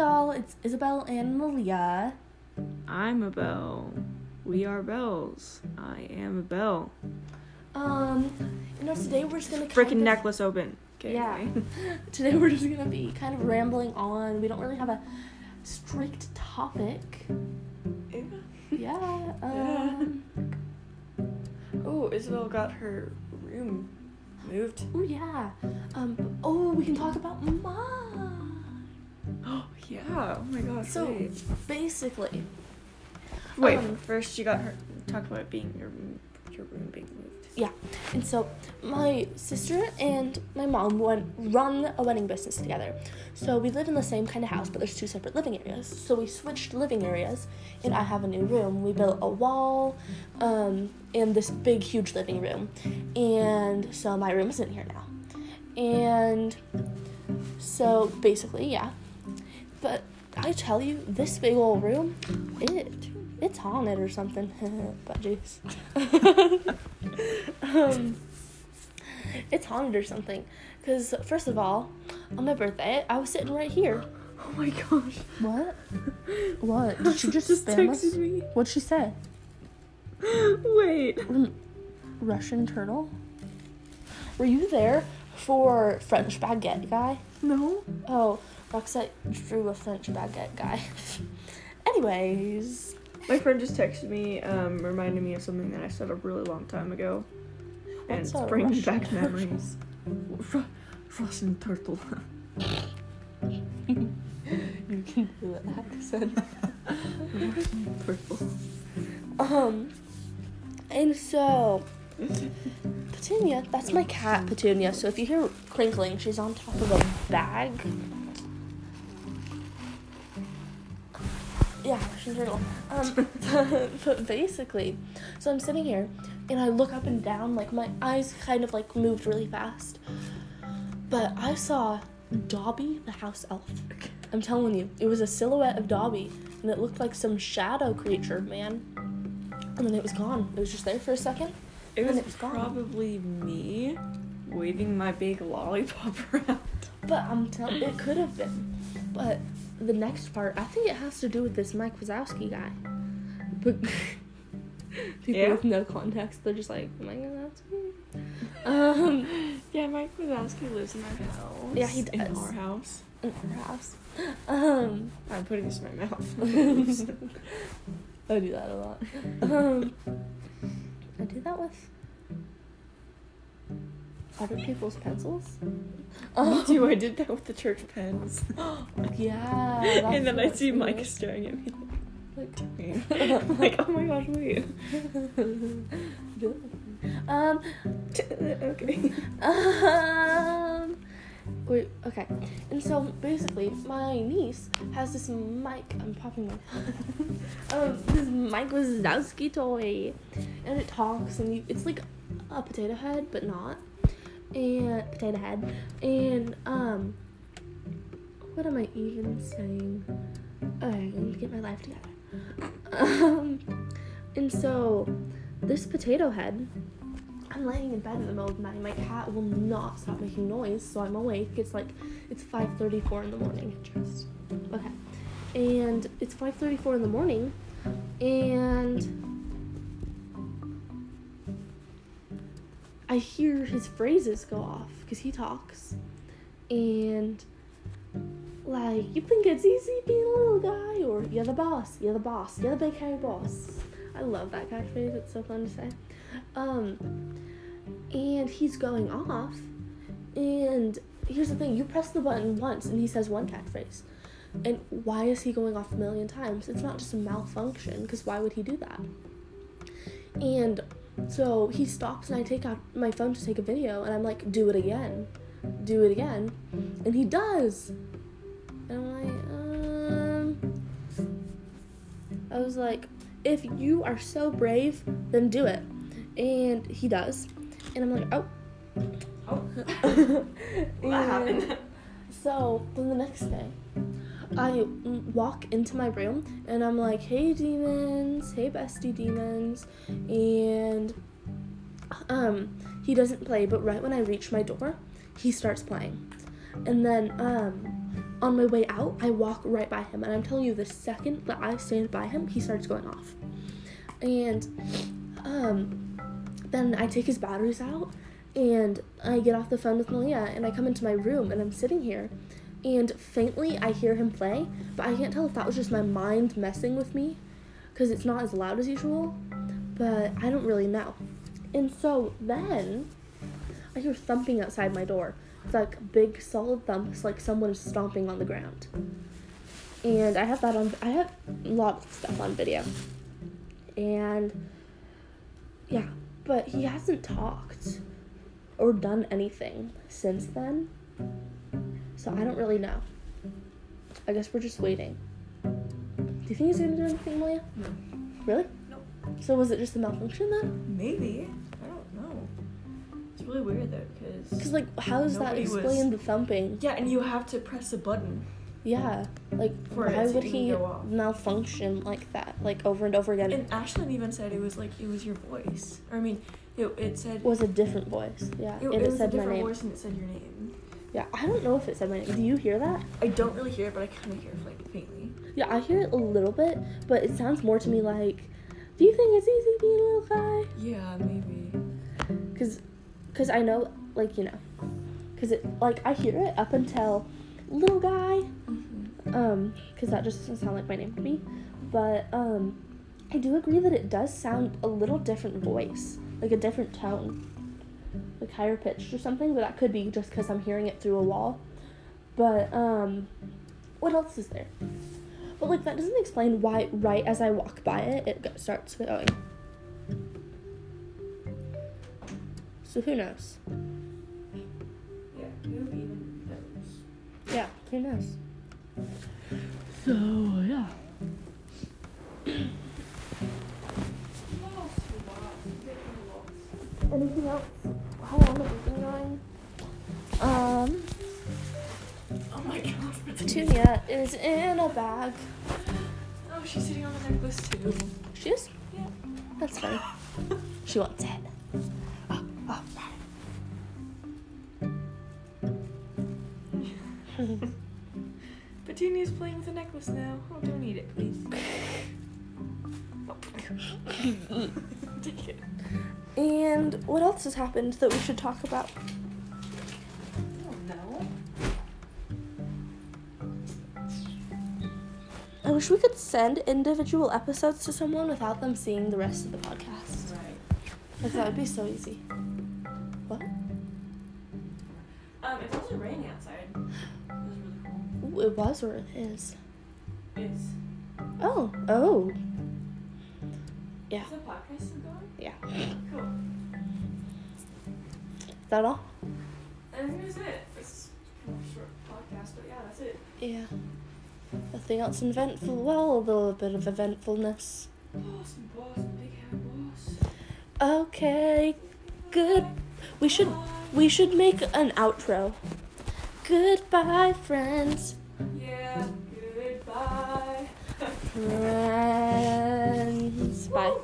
y'all, it's Isabel and Malia. I'm a bell. We are bells. I am a bell. Um, you know, today we're just gonna kind Freaking of- necklace open. Okay. Yeah. Today we're just gonna be kind of rambling on. We don't really have a strict topic. Yeah. Um. Oh, Isabel got her room moved. Oh yeah. Um. Oh, we can talk about mom. Oh yeah. Oh my god. So wait. basically, Wait. um, first, you got her. Talk about being your room, your room being moved. Yeah, and so my sister and my mom went run a wedding business together. So we live in the same kind of house, but there's two separate living areas. So we switched living areas, and I have a new room. We built a wall, um, and this big, huge living room, and so my room is in here now. And so basically, yeah. But I tell you, this big old room, it it's haunted or something. Budgies. um, it's haunted or something. Cause first of all, on my birthday, I was sitting right here. Oh my gosh. What? What? Did she just, just spam us? texted me. What'd she say? Wait. Russian turtle? Were you there for French baguette guy? No. Oh, Roxette drew a French baguette guy. Anyways, My friend just texted me, um, reminding me of something that I said a really long time ago, and What's it's bringing Russian back memories. Ru- Russian turtle. you can do the accent. Russian turtle. Um, and so Petunia, that's my cat Petunia. So if you hear crinkling, she's on top of a bag. Yeah, Russian turtle. Um, but basically, so I'm sitting here and I look up and down, like my eyes kind of like moved really fast. But I saw Dobby the house elf. I'm telling you, it was a silhouette of Dobby and it looked like some shadow creature, man. And then it was gone. It was just there for a second. It And was it was gone. probably me waving my big lollipop around. But I'm telling it could have been. But the next part, I think it has to do with this Mike Wazowski guy. But people Yeah? with no context, they're just like, Mike Wazowski. Um, Yeah, Mike Wazowski lives in our house. Yeah, he does. In our house. in our house. Um, I'm putting this in my mouth. I do that a lot. Um, I do that with other people's pencils. Me too. I did that with the church pens. Yeah. and then I see Mike staring at me. Like, I'm like, oh my gosh, wait. um, okay. um, wait, okay. And so basically, my niece has this mic. I'm popping my. um, this Mike Wazowski toy, and it talks, and you, it's like a potato head, but not. And potato head, and um, what am I even saying? Alright, let me get my life together. Um, and so this potato head I'm laying in bed in the middle of the night. My cat will not stop making noise, so I'm awake. It's like it's 5:34 in the morning. Just okay, and it's 5:34 in the morning, and I hear his phrases go off because he talks, and like you think it's easy being a little guy, or you're the boss, you're the boss, you're the big hairy boss. I love that catchphrase. It's so fun to say. Um, and he's going off. And here's the thing: you press the button once, and he says one catchphrase. And why is he going off a million times? It's not just a malfunction, because why would he do that? And so he stops, and I take out my phone to take a video, and I'm like, "Do it again, do it again," and he does. And I'm like, um, I was like, if you are so brave, then do it. And he does. And I'm like, oh. Oh. And happened? So then the next day, I walk into my room and I'm like, hey demons, hey bestie demons, and um, he doesn't play, but right when I reach my door, he starts playing, and then um, on my way out, I walk right by him, and I'm telling you, the second that I stand by him, he starts going off. And um, then I take his batteries out, and I get off the phone with Malia, and I come into my room, and I'm sitting here, and faintly I hear him play, but I can't tell if that was just my mind messing with me, because it's not as loud as usual, but I don't really know. And so then I hear thumping outside my door. It's like big solid thumps, like someone is stomping on the ground. And I have that on. I have a lot of stuff on video. And yeah, but he hasn't talked or done anything since then. So I don't really know. I guess we're just waiting. Do you think he's gonna do anything, Malia? No. Really? Nope. So was it just a malfunction then? Maybe. I don't know. It's really weird though, because. Because like, how does that Nobody was- explain the thumping? Yeah, and you have to press a button. Yeah, like For why would he malfunction like that, like over and over again? And Ashlyn even said it was like it was your voice. Or I mean, it, it said. was a different voice. Yeah, it, it it, was a said my different name. voice and it said your name. Yeah, I don't know if it said my name. Do you hear that? I don't really hear it, but I kind of hear it like faintly. Yeah, I hear it a little bit, but it sounds more to me like, "Do you think it's easy being a little guy?" Yeah, maybe. Cause, cause I know, like you know, cause it like I hear it up until little guy, Mm-hmm. um, cause that just doesn't sound like my name to me. But um, I do agree that it does sound a little different voice, like a different tone, like higher pitched or something. But that could be just because I'm hearing it through a wall. But um, what else is there? But like that doesn't explain why right as I walk by it, it starts going. So who knows? Yeah, who even knows? Yeah, who knows? So yeah. Petunia is in a bag. Oh, she's sitting on the necklace too. She is? Yeah. That's funny. She wants it. Oh, oh. Petunia's playing with the necklace now. Oh, don't eat it, please. Take it. and what else has happened that we should talk about? Wish we could send individual episodes to someone without them seeing the rest of the podcast. Right. Like that would be so easy. What? Um, it's also raining outside. It was really cool. It was or it is. It's. Oh, oh, Yeah. Is the podcast still going? yeah. Cool. Is that all? I think that's it. It's kind of a short podcast, but yeah, that's it. Yeah. Nothing else eventful. Well, a little bit of eventfulness. Boss, boss, big head boss. Okay, good. We should we should make an outro. Goodbye, friends. Yeah, goodbye. Friends. Bye.